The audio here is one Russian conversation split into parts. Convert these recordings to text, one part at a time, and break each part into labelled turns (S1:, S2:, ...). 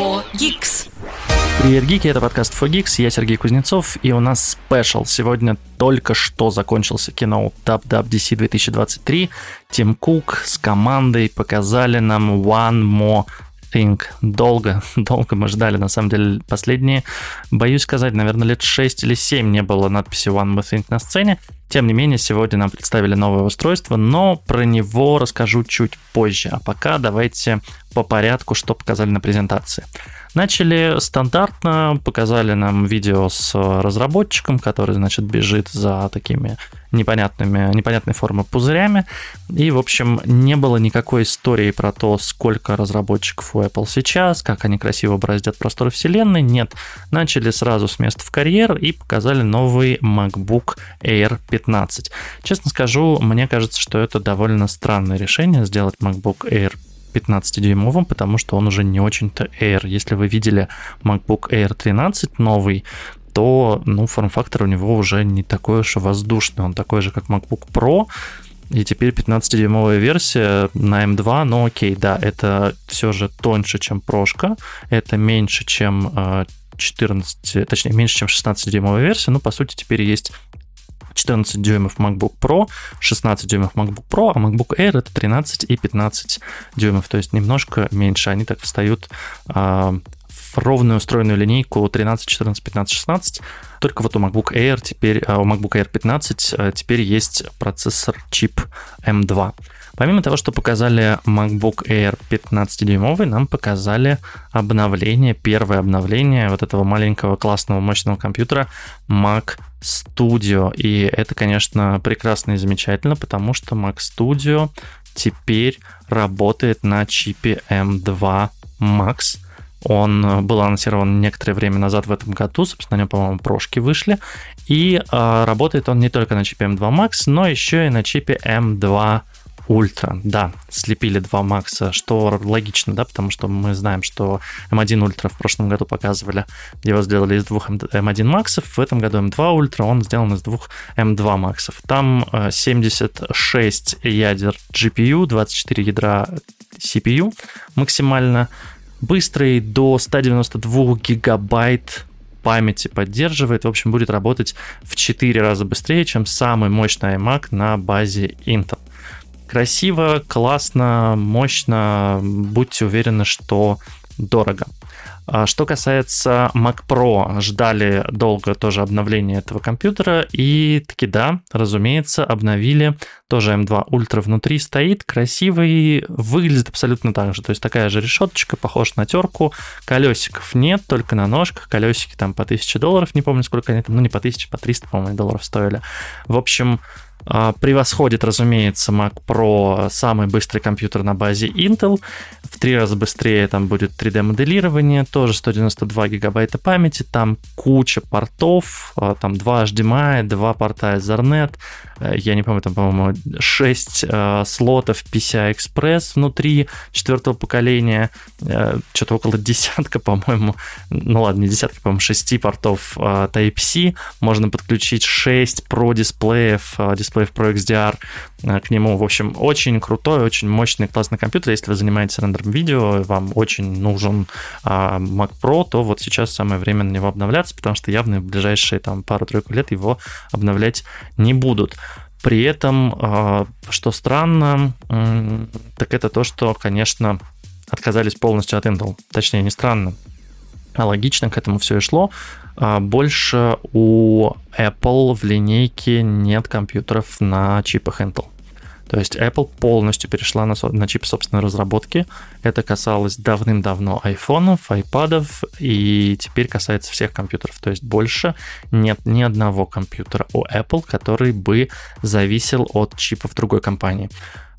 S1: 4 Geeks.
S2: Привет, гики, это подкаст 4Geeks, я Сергей Кузнецов, и у нас спешл. Сегодня только что закончился кино WWDC 2023. Тим Кук с командой показали нам One More Think. Долго, долго мы ждали, на самом деле, последние, боюсь сказать, наверное, лет 6 или 7 не было надписи One More Think на сцене. Тем не менее, сегодня нам представили новое устройство, но про него расскажу чуть позже. А пока давайте по порядку, что показали на презентации. Начали стандартно, показали нам видео с разработчиком, который, значит, бежит за такими непонятными, непонятной формы пузырями. И, в общем, не было никакой истории про то, сколько разработчиков у Apple сейчас, как они красиво бороздят простор вселенной. Нет, начали сразу с места в карьер и показали новый MacBook Air 15. Честно скажу, мне кажется, что это довольно странное решение сделать MacBook Air 15-дюймовым, потому что он уже не очень-то Air. Если вы видели MacBook Air 13 новый, то ну, форм-фактор у него уже не такой уж и воздушный. Он такой же, как MacBook Pro, и теперь 15-дюймовая версия на M2, но окей, да, это все же тоньше, чем прошка, это меньше, чем 14, э, точнее, меньше, чем 16-дюймовая версия, но по сути теперь есть 14 дюймов MacBook Pro, 16 дюймов MacBook Pro, а MacBook Air это 13 и 15 дюймов, то есть немножко меньше. Они так встают а, в ровную устроенную линейку 13, 14, 15, 16. Только вот у MacBook Air теперь, а, у MacBook Air 15 а, теперь есть процессор чип M2. Помимо того, что показали MacBook Air 15-дюймовый, нам показали обновление, первое обновление вот этого маленького классного мощного компьютера Mac Studio. И это, конечно, прекрасно и замечательно, потому что Mac Studio теперь работает на чипе M2 Max. Он был анонсирован некоторое время назад в этом году, собственно, на нем, по-моему, прошки вышли. И э, работает он не только на чипе M2 Max, но еще и на чипе M2 Ультра, да, слепили два Макса, что логично, да, потому что мы знаем, что M1 Ultra в прошлом году показывали, его сделали из двух M1 Max ов, в этом году M2 Ultra, он сделан из двух M2 Max ов. Там 76 э, ядер GPU, 24 ядра CPU максимально, быстрый до 192 гигабайт памяти поддерживает. В общем, будет работать в 4 раза быстрее, чем самый мощный iMac на базе Intel. Красиво, классно, мощно. Будьте уверены, что дорого. А что касается Mac Pro, ждали долго тоже обновления этого компьютера, и таки да, разумеется, обновили, тоже M2 Ultra внутри стоит, красивый, выглядит абсолютно так же, то есть такая же решеточка, похож на терку, колесиков нет, только на ножках, колесики там по 1000 долларов, не помню сколько они там, ну не по 1000, по 300, по-моему, долларов стоили. В общем, превосходит, разумеется, Mac Pro самый быстрый компьютер на базе Intel. В три раза быстрее там будет 3D-моделирование, тоже 192 гигабайта памяти, там куча портов, а, там 2 HDMI, 2 порта Ethernet, я не помню, там, по-моему, 6 э, слотов PCI-Express внутри четвертого поколения, э, что-то около десятка, по-моему, ну ладно, не десятка, по-моему, 6 портов Type-C, можно подключить 6 Pro дисплеев, дисплеев Pro XDR к нему. В общем, очень крутой, очень мощный, классный компьютер. Если вы занимаетесь рендером видео, вам очень нужен Mac Pro, то вот сейчас самое время на него обновляться, потому что явно в ближайшие там пару-тройку лет его обновлять не будут. При этом, а, что странно, так это то, что, конечно, отказались полностью от Intel. Точнее, не странно, а логично к этому все и шло. А, больше у Apple в линейке нет компьютеров на чипах Intel. То есть Apple полностью перешла на, на чип собственной разработки. Это касалось давным-давно айфонов, айпадов, и теперь касается всех компьютеров. То есть больше нет ни одного компьютера у Apple, который бы зависел от чипов другой компании.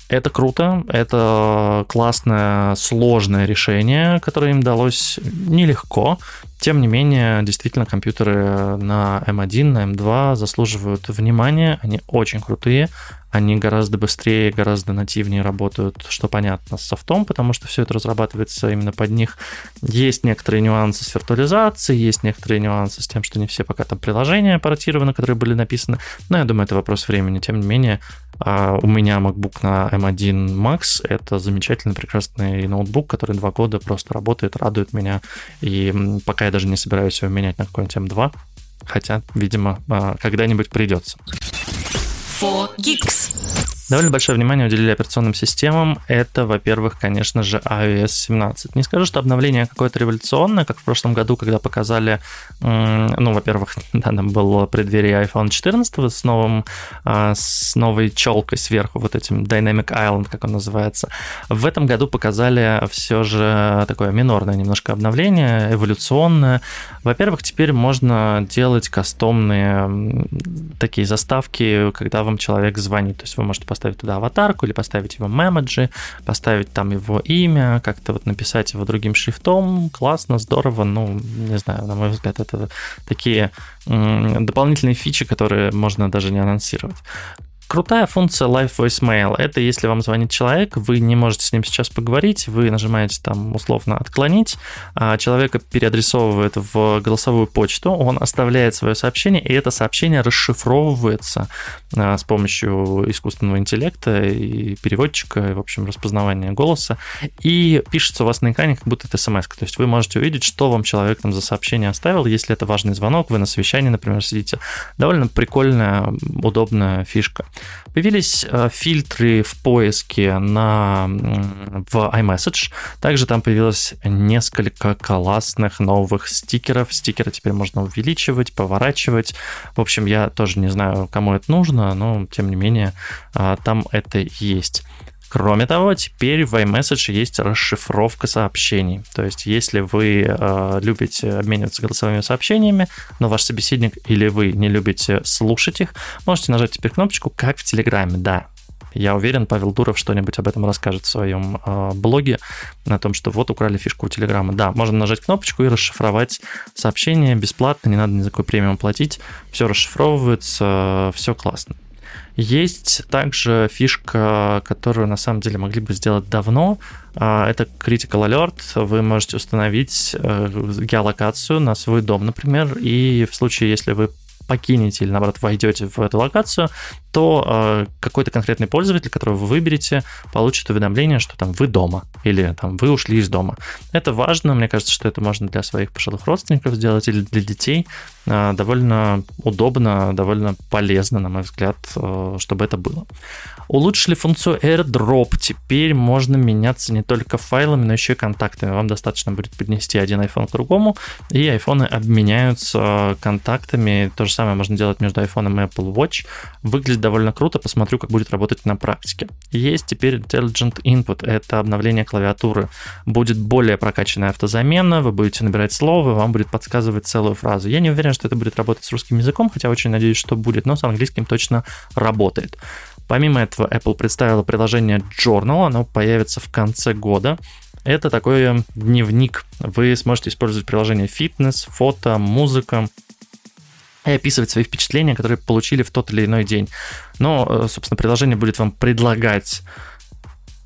S2: Это круто, это классное, сложное решение, которое им далось нелегко. Тем не менее, действительно, компьютеры на M1, на M2 заслуживают внимания, они очень крутые, они гораздо быстрее, гораздо нативнее работают, что понятно, с софтом, потому что все это разрабатывается именно под них. Есть некоторые нюансы с виртуализацией, есть некоторые нюансы с тем, что не все пока там приложения портированы, которые были написаны, но я думаю, это вопрос времени. Тем не менее, а, у меня MacBook на M1 Max — это замечательный, прекрасный ноутбук, который два года просто работает, радует меня, и пока я даже не собираюсь его менять на какой-нибудь M2, хотя, видимо, а, когда-нибудь придется. for geeks. Довольно большое внимание уделили операционным системам. Это, во-первых, конечно же, iOS 17. Не скажу, что обновление какое-то революционное, как в прошлом году, когда показали, ну, во-первых, да, там было преддверие iPhone 14 с, новым, а, с новой челкой сверху, вот этим Dynamic Island, как он называется. В этом году показали все же такое минорное немножко обновление, эволюционное. Во-первых, теперь можно делать кастомные такие заставки, когда вам человек звонит. То есть вы можете поставить поставить туда аватарку или поставить его мемоджи, поставить там его имя, как-то вот написать его другим шрифтом. Классно, здорово. Ну, не знаю, на мой взгляд, это такие дополнительные фичи, которые можно даже не анонсировать. Крутая функция Live Voicemail — это если вам звонит человек, вы не можете с ним сейчас поговорить, вы нажимаете там условно «отклонить», а человека переадресовывает в голосовую почту, он оставляет свое сообщение, и это сообщение расшифровывается а, с помощью искусственного интеллекта и переводчика, и, в общем, распознавания голоса, и пишется у вас на экране как будто это смс То есть вы можете увидеть, что вам человек там за сообщение оставил, если это важный звонок, вы на совещании, например, сидите. Довольно прикольная, удобная фишка. Появились э, фильтры в поиске на, в iMessage. Также там появилось несколько классных новых стикеров. Стикеры теперь можно увеличивать, поворачивать. В общем, я тоже не знаю, кому это нужно, но тем не менее э, там это есть. Кроме того, теперь в iMessage есть расшифровка сообщений. То есть, если вы э, любите обмениваться голосовыми сообщениями, но ваш собеседник или вы не любите слушать их, можете нажать теперь кнопочку «Как в Телеграме». Да, я уверен, Павел Дуров что-нибудь об этом расскажет в своем э, блоге, на том, что вот украли фишку у Телеграма. Да, можно нажать кнопочку и расшифровать сообщение бесплатно, не надо ни за какой премиум платить, все расшифровывается, все классно. Есть также фишка, которую на самом деле могли бы сделать давно. А, это Critical Alert. Вы можете установить э, геолокацию на свой дом, например, и в случае, если вы покинете или, наоборот, войдете в эту локацию, то э, какой-то конкретный пользователь, которого вы выберете, получит уведомление, что там вы дома или там вы ушли из дома. Это важно, мне кажется, что это можно для своих пожилых родственников сделать или для детей. Э, довольно удобно, довольно полезно, на мой взгляд, э, чтобы это было. Улучшили функцию AirDrop. Теперь можно меняться не только файлами, но еще и контактами. Вам достаточно будет поднести один iPhone к другому, и айфоны обменяются контактами. То же самое можно делать между iPhone и Apple Watch. Выглядит довольно круто, посмотрю, как будет работать на практике. Есть теперь Intelligent Input, это обновление клавиатуры. Будет более прокачанная автозамена, вы будете набирать слово, вам будет подсказывать целую фразу. Я не уверен, что это будет работать с русским языком, хотя очень надеюсь, что будет, но с английским точно работает. Помимо этого, Apple представила приложение Journal, оно появится в конце года. Это такой дневник. Вы сможете использовать приложение фитнес, фото, музыка, и описывать свои впечатления, которые получили в тот или иной день. Но, э, собственно, приложение будет вам предлагать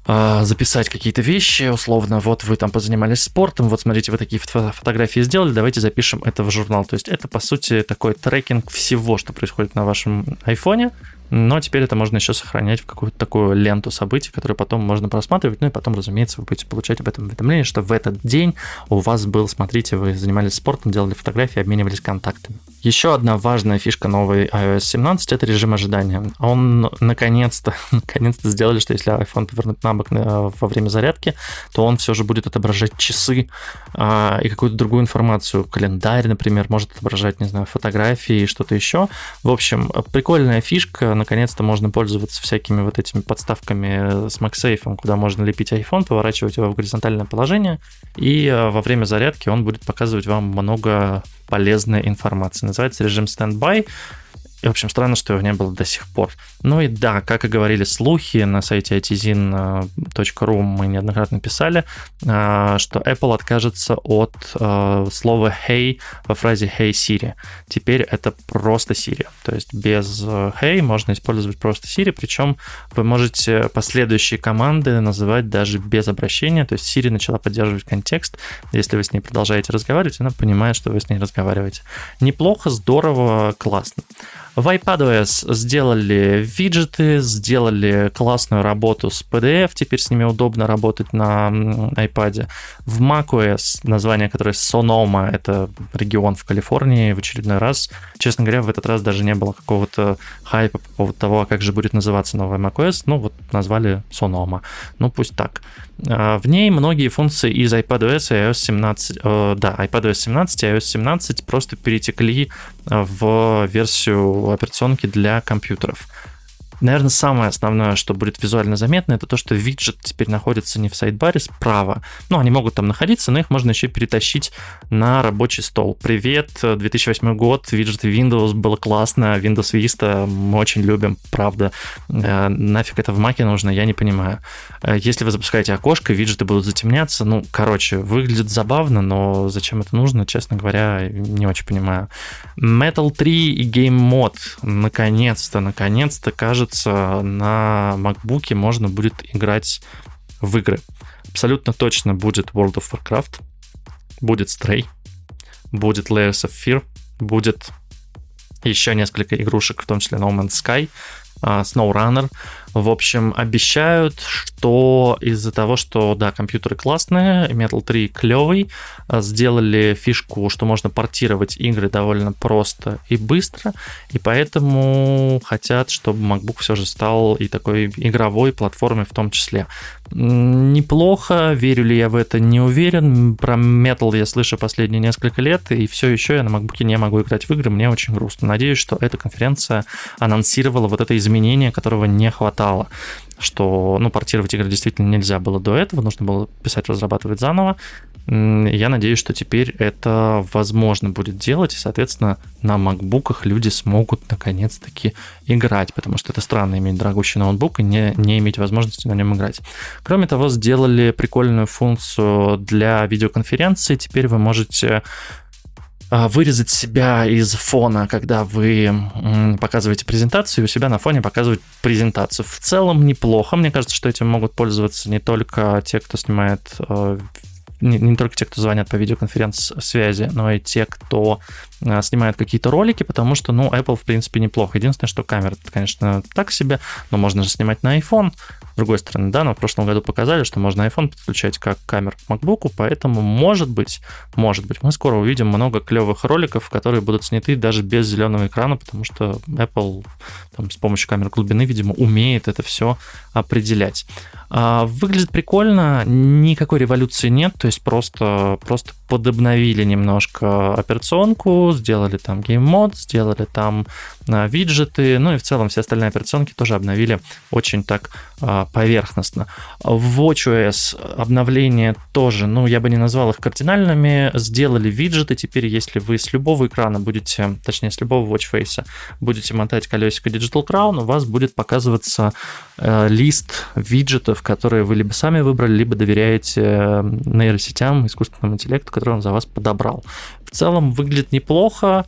S2: э, записать какие-то вещи, условно, вот вы там позанимались спортом, вот смотрите, вы такие фотографии сделали, давайте запишем это в журнал. То есть это, по сути, такой трекинг всего, что происходит на вашем айфоне, но теперь это можно еще сохранять в какую-то такую ленту событий, которую потом можно просматривать. Ну и потом, разумеется, вы будете получать об этом уведомление, что в этот день у вас был, смотрите, вы занимались спортом, делали фотографии, обменивались контактами. Еще одна важная фишка новой iOS 17 это режим ожидания. Он наконец-то, наконец-то сделали, что если iPhone повернуть на бок э, во время зарядки, то он все же будет отображать часы а, и какую-то другую информацию. Календарь, например, может отображать, не знаю, фотографии и что-то еще. В общем, прикольная фишка наконец-то можно пользоваться всякими вот этими подставками с MagSafe, куда можно лепить iPhone, поворачивать его в горизонтальное положение, и э, во время зарядки он будет показывать вам много полезной информации. Называется режим Standby. И, в общем, странно, что его не было до сих пор. Ну и да, как и говорили слухи на сайте itizin.ru мы неоднократно писали, а, что Apple откажется от а, слова «hey» во фразе «hey Siri». Теперь это просто Siri. То есть без э, «hey» можно использовать просто Siri, причем вы можете последующие команды называть даже без обращения. То есть Siri начала поддерживать контекст. Если вы с ней продолжаете разговаривать, она понимает, что вы с ней разговариваете. Неплохо, здорово, классно. В iPadOS сделали виджеты, сделали классную работу с PDF, теперь с ними удобно работать на iPad. В macOS, название которое Sonoma, это регион в Калифорнии, в очередной раз. Честно говоря, в этот раз даже не было какого-то хайпа по поводу того, а как же будет называться новая macOS. Ну вот назвали Sonoma. Ну пусть так. А, в ней многие функции из iPadOS и iOS 17, э, да, iPadOS 17 и iOS 17 просто перетекли в версию операционки для компьютеров. Наверное, самое основное, что будет визуально заметно, это то, что виджет теперь находится не в сайдбаре справа. Ну, они могут там находиться, но их можно еще перетащить на рабочий стол. Привет, 2008 год, виджеты Windows, было классно, Windows Vista, мы очень любим, правда. Э, нафиг это в Маке нужно, я не понимаю. Э, если вы запускаете окошко, виджеты будут затемняться, ну, короче, выглядит забавно, но зачем это нужно, честно говоря, не очень понимаю. Metal 3 и Game Mode, наконец-то, наконец-то, кажется, кажется, на MacBook можно будет играть в игры. Абсолютно точно будет World of Warcraft, будет Stray, будет Layers of Fear, будет еще несколько игрушек, в том числе No Man's Sky, а, SnowRunner. В общем, обещают, что из-за того, что, да, компьютеры классные, Metal 3 клевый, а, сделали фишку, что можно портировать игры довольно просто и быстро, и поэтому хотят, чтобы MacBook все же стал и такой игровой платформой в том числе. Неплохо, верю ли я в это, не уверен. Про Metal я слышу последние несколько лет, и все еще я на MacBook не могу играть в игры, мне очень грустно. Надеюсь, что эта конференция анонсировала вот это изменение, которого не хватало хватало, что, ну, портировать игры действительно нельзя было до этого, нужно было писать, разрабатывать заново. Я надеюсь, что теперь это возможно будет делать, и, соответственно, на макбуках люди смогут наконец-таки играть, потому что это странно иметь дорогущий ноутбук и не, не иметь возможности на нем играть. Кроме того, сделали прикольную функцию для видеоконференции. Теперь вы можете вырезать себя из фона, когда вы показываете презентацию, и у себя на фоне показывать презентацию. В целом неплохо. Мне кажется, что этим могут пользоваться не только те, кто снимает э, не, не только те, кто звонят по видеоконференц-связи, но и те, кто а, снимает какие-то ролики, потому что, ну, Apple, в принципе, неплохо. Единственное, что камера, конечно, так себе, но можно же снимать на iPhone. С другой стороны, да, но в прошлом году показали, что можно iPhone подключать как камеру к MacBook, поэтому, может быть, может быть, мы скоро увидим много клевых роликов, которые будут сняты даже без зеленого экрана, потому что Apple там, с помощью камер глубины, видимо, умеет это все определять. А, выглядит прикольно, никакой революции нет, то есть просто, просто подобновили немножко операционку, сделали там game mode, сделали там виджеты, ну и в целом все остальные операционки тоже обновили очень так а, поверхностно. В WatchOS обновление тоже, ну я бы не назвал их кардинальными, сделали виджеты, теперь если вы с любого экрана будете, точнее с любого watchface будете мотать колесико Digital Crown, у вас будет показываться э, лист виджетов, которые вы либо сами выбрали, либо доверяете э, нейросетям, искусственному интеллекту, который он за вас подобрал. В целом выглядит неплохо,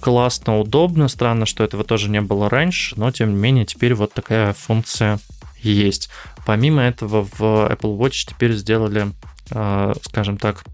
S2: классно, удобно. Странно, что этого тоже не было раньше, но тем не менее теперь вот такая функция есть. Помимо этого в Apple Watch теперь сделали, э, скажем так,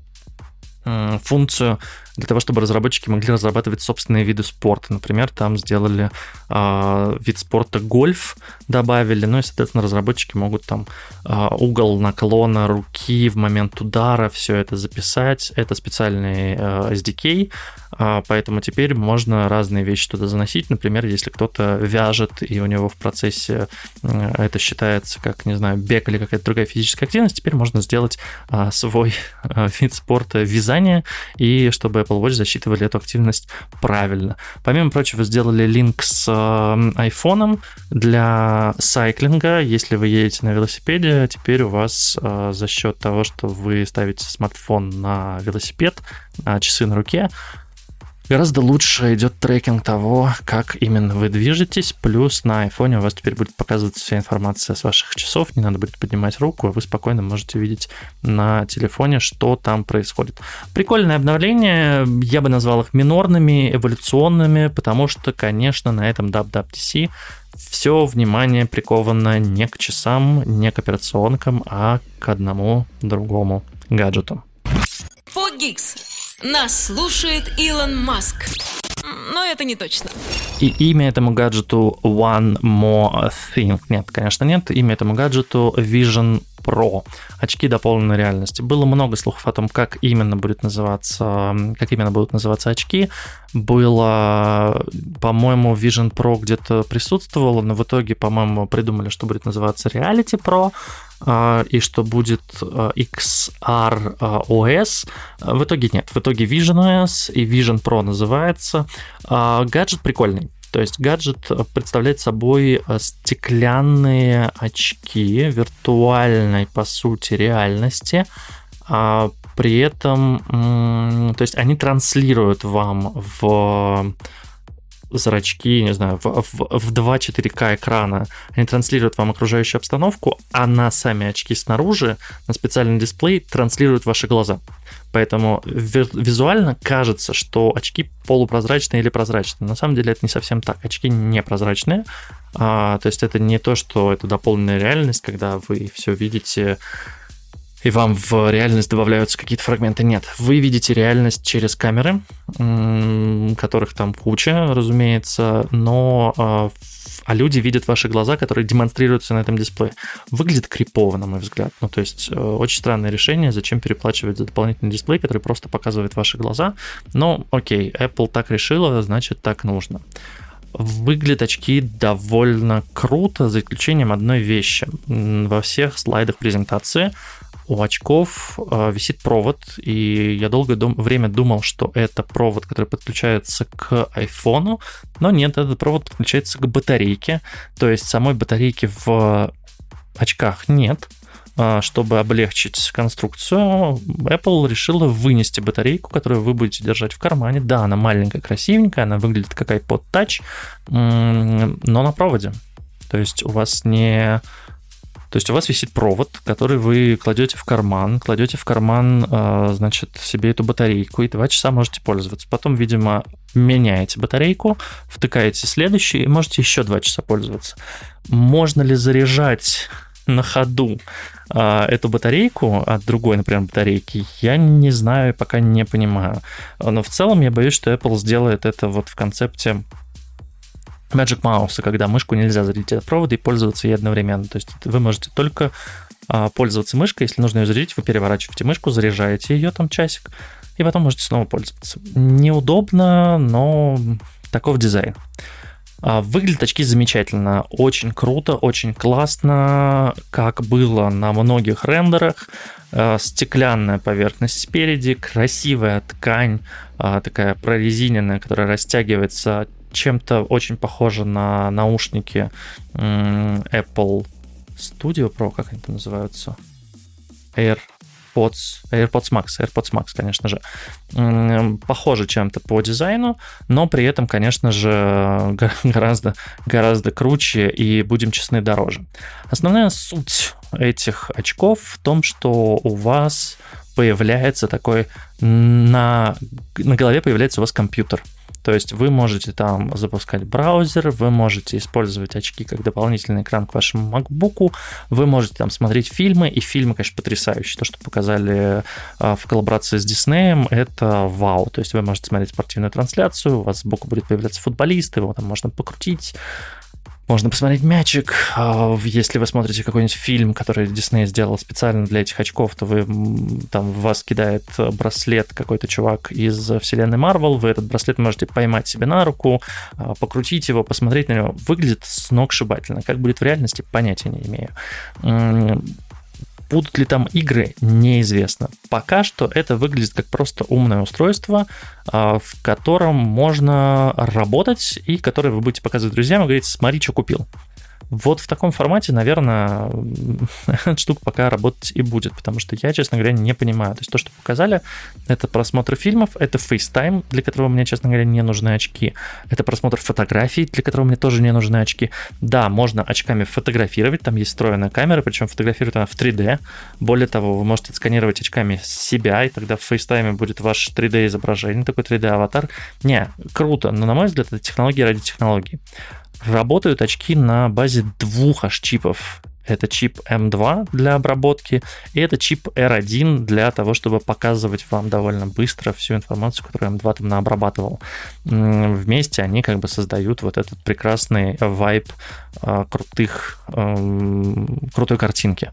S2: функцию для того, чтобы разработчики могли разрабатывать собственные виды спорта. Например, там сделали э, вид спорта гольф, добавили, ну и, соответственно, разработчики могут там э, угол наклона руки в момент удара, все это записать. Это специальный э, SDK, э, поэтому теперь можно разные вещи туда заносить. Например, если кто-то вяжет, и у него в процессе э, это считается как, не знаю, бег или какая-то другая физическая активность, теперь можно сделать э, свой э, вид спорта вязания, и чтобы Apple Watch засчитывали эту активность правильно. Помимо прочего, сделали линк с iPhone для сайклинга. Если вы едете на велосипеде, теперь у вас э, за счет того, что вы ставите смартфон на велосипед, часы на руке, Гораздо лучше идет трекинг того, как именно вы движетесь, плюс на iPhone у вас теперь будет показываться вся информация с ваших часов, не надо будет поднимать руку, вы спокойно можете видеть на телефоне, что там происходит. Прикольное обновление, я бы назвал их минорными, эволюционными, потому что, конечно, на этом WWDC все внимание приковано не к часам, не к операционкам, а к одному другому гаджету.
S1: Фогикс. Нас слушает Илон Маск. Но это не точно.
S2: И имя этому гаджету One More Thing. Нет, конечно, нет. Имя этому гаджету Vision Pro. Очки дополненной реальности. Было много слухов о том, как именно будет называться, как именно будут называться очки. Было, по-моему, Vision Pro где-то присутствовало, но в итоге, по-моему, придумали, что будет называться Reality Pro. А, и что будет а, XR OS. В итоге нет. В итоге Vision OS и Vision Pro называется. А, гаджет прикольный. То есть гаджет представляет собой стеклянные очки виртуальной, по сути, реальности. При этом, то есть они транслируют вам в зрачки, не знаю, в, в, в 2 4К экрана, они транслируют вам окружающую обстановку, а на сами очки снаружи, на специальный дисплей, транслируют ваши глаза. Поэтому визуально кажется, что очки полупрозрачные или прозрачные. На самом деле это не совсем так. Очки непрозрачные. А, то есть это не то, что это дополненная реальность, когда вы все видите и вам в реальность добавляются какие-то фрагменты. Нет, вы видите реальность через камеры, которых там куча, разумеется, но а, а люди видят ваши глаза, которые демонстрируются на этом дисплее. Выглядит крипово, на мой взгляд. Ну, то есть, э, очень странное решение, зачем переплачивать за дополнительный дисплей, который просто показывает ваши глаза. Но, окей, Apple так решила, значит, так нужно. Выглядят очки довольно круто, за исключением одной вещи. Во всех слайдах презентации у очков э, висит провод, и я долгое дум- время думал, что это провод, который подключается к айфону, но нет, этот провод подключается к батарейке, то есть самой батарейки в очках нет. А, чтобы облегчить конструкцию, Apple решила вынести батарейку, которую вы будете держать в кармане. Да, она маленькая, красивенькая, она выглядит как iPod Touch, но на проводе. То есть у вас не то есть у вас висит провод, который вы кладете в карман, кладете в карман, а, значит, себе эту батарейку, и два часа можете пользоваться. Потом, видимо, меняете батарейку, втыкаете следующий, и можете еще два часа пользоваться. Можно ли заряжать на ходу а, эту батарейку от другой, например, батарейки, я не знаю, пока не понимаю. Но в целом я боюсь, что Apple сделает это вот в концепте Magic Mouse, когда мышку нельзя зарядить от провода и пользоваться ей одновременно. То есть вы можете только а, пользоваться мышкой, если нужно ее зарядить, вы переворачиваете мышку, заряжаете ее там часик, и потом можете снова пользоваться. Неудобно, но таков дизайн. А, выглядят очки замечательно, очень круто, очень классно, как было на многих рендерах. А, стеклянная поверхность спереди, красивая ткань, такая прорезиненная, которая растягивается чем-то очень похоже на наушники Apple Studio Pro, как они там называются? AirPods, AirPods Max, AirPods Max, конечно же. Похоже чем-то по дизайну, но при этом, конечно же, гораздо, гораздо круче и, будем честны, дороже. Основная суть этих очков в том, что у вас появляется такой на, на голове появляется у вас компьютер. То есть вы можете там запускать браузер, вы можете использовать очки как дополнительный экран к вашему MacBook, вы можете там смотреть фильмы, и фильмы, конечно, потрясающие. То, что показали а, в коллаборации с Диснеем, это вау. То есть вы можете смотреть спортивную трансляцию, у вас сбоку будет появляться футболист, его там можно покрутить, можно посмотреть мячик. А, если вы смотрите какой-нибудь фильм, который Дисней сделал специально для этих очков, то вы там в вас кидает браслет какой-то чувак из вселенной Марвел, вы этот браслет можете поймать себе на руку, а, покрутить его, посмотреть на него. Выглядит сногсшибательно. Как будет в реальности, понятия не имею. Будут ли там игры, неизвестно. Пока что это выглядит как просто умное устройство, а, в котором можно работать и которое вы будете показывать друзьям и говорить, смотри, что купил. Вот в таком формате, наверное, эта штука пока работать и будет, потому что я, честно говоря, не понимаю. То есть то, что показали, это просмотр фильмов, это FaceTime, для которого мне, честно говоря, не нужны очки. Это просмотр фотографий, для которого мне тоже не нужны очки. Да, можно очками фотографировать, там есть встроенная камера, причем фотографирует она в 3D. Более того, вы можете сканировать очками себя, и тогда в FaceTime будет ваш 3D-изображение, такой 3D-аватар. Не, круто, но, на мой взгляд, это технология ради технологий. Работают очки на базе двух аж чипов это чип M2 для обработки, и это чип R1 для того, чтобы показывать вам довольно быстро всю информацию, которую M2 там наобрабатывал. Вместе они как бы создают вот этот прекрасный вайп а, крутых, крутой картинки.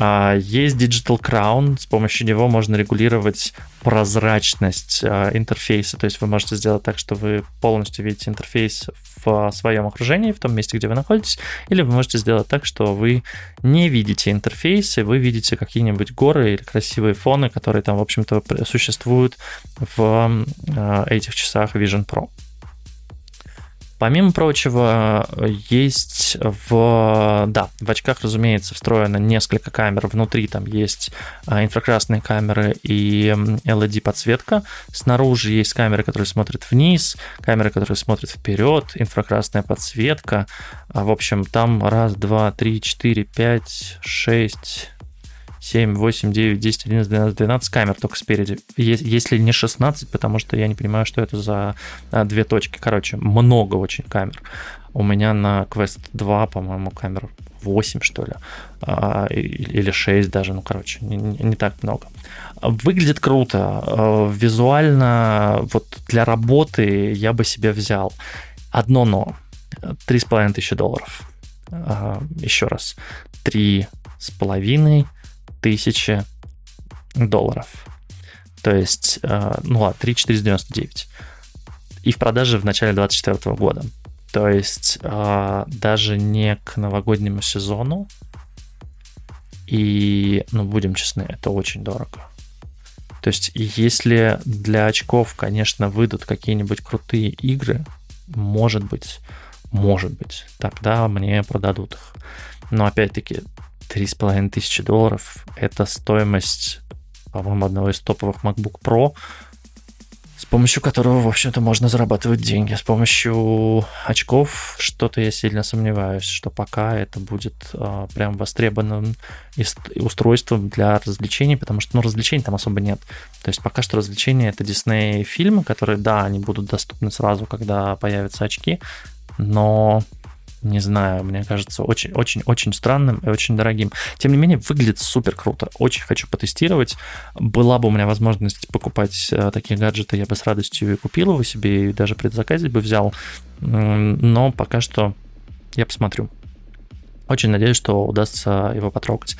S2: А, есть Digital Crown, с помощью него можно регулировать прозрачность а, интерфейса, то есть вы можете сделать так, что вы полностью видите интерфейс в своем окружении, в том месте, где вы находитесь, или вы можете сделать так, что вы не видите интерфейс, и вы видите какие-нибудь горы или красивые фоны, которые там, в общем-то, существуют в а, этих часах Vision Pro. Помимо прочего, есть в, да, в очках, разумеется, встроено несколько камер. Внутри там есть а, инфракрасные камеры и LED-подсветка. Снаружи есть камеры, которые смотрят вниз, камеры, которые смотрят вперед, инфракрасная подсветка. А, в общем, там раз, два, три, четыре, пять, шесть 7, 8, 9, 10, 11, 12, 12 камер только спереди. Если не 16, потому что я не понимаю, что это за а, две точки. Короче, много очень камер. У меня на Quest 2, по-моему, камер 8, что ли, а, или 6 даже, ну, короче, не, не так много. Выглядит круто. А, визуально, вот для работы я бы себе взял. Одно но. 3,5 тысячи долларов. Еще раз. Три с половиной тысячи долларов. То есть, э, ну ладно, 3,499. И в продаже в начале 2024 года. То есть э, даже не к новогоднему сезону. И, ну, будем честны, это очень дорого. То есть, если для очков, конечно, выйдут какие-нибудь крутые игры, может быть, может быть, тогда мне продадут их. Но опять-таки, Три с половиной тысячи долларов – это стоимость, по-моему, одного из топовых MacBook Pro, с помощью которого, в общем-то, можно зарабатывать деньги. С помощью очков что-то я сильно сомневаюсь, что пока это будет а, прям востребованным устройством для развлечений, потому что, ну, развлечений там особо нет. То есть пока что развлечения — это Disney фильмы, которые, да, они будут доступны сразу, когда появятся очки, но не знаю, мне кажется, очень-очень-очень странным и очень дорогим. Тем не менее, выглядит супер круто. Очень хочу потестировать. Была бы у меня возможность покупать э, такие гаджеты, я бы с радостью и купил его себе, и даже предзаказе бы взял. Но пока что я посмотрю. Очень надеюсь, что удастся его потрогать.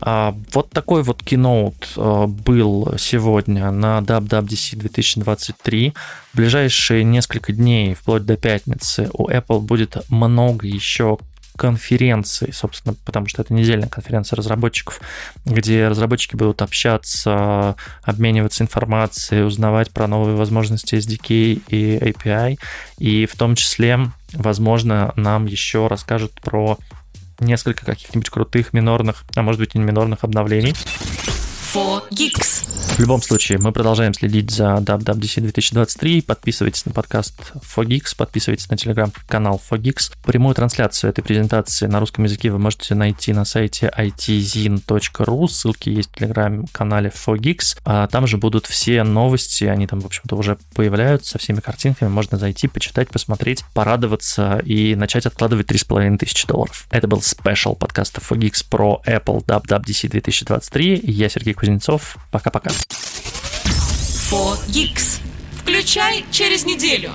S2: А, вот такой вот киноут а, был сегодня на WWDC 2023. В ближайшие несколько дней, вплоть до пятницы, у Apple будет много еще конференций, собственно, потому что это недельная конференция разработчиков, где разработчики будут общаться, обмениваться информацией, узнавать про новые возможности SDK и API, и в том числе, возможно, нам еще расскажут про несколько каких-нибудь крутых минорных, а может быть и не минорных обновлений.
S1: 4Geeks.
S2: В любом случае, мы продолжаем следить за WWDC 2023. Подписывайтесь на подкаст 4Geeks, подписывайтесь на телеграм-канал 4Geeks. Прямую трансляцию этой презентации на русском языке вы можете найти на сайте itzin.ru. Ссылки есть в телеграм-канале 4Geeks. А там же будут все новости, они там, в общем-то, уже появляются со всеми картинками. Можно зайти, почитать, посмотреть, порадоваться и начать откладывать 3,5 тысячи долларов. Это был спешл подкаста 4Geeks про Apple WWDC 2023. Я Сергей Кузнецов. Пока-пока.
S1: 4Geeks. Включай через неделю.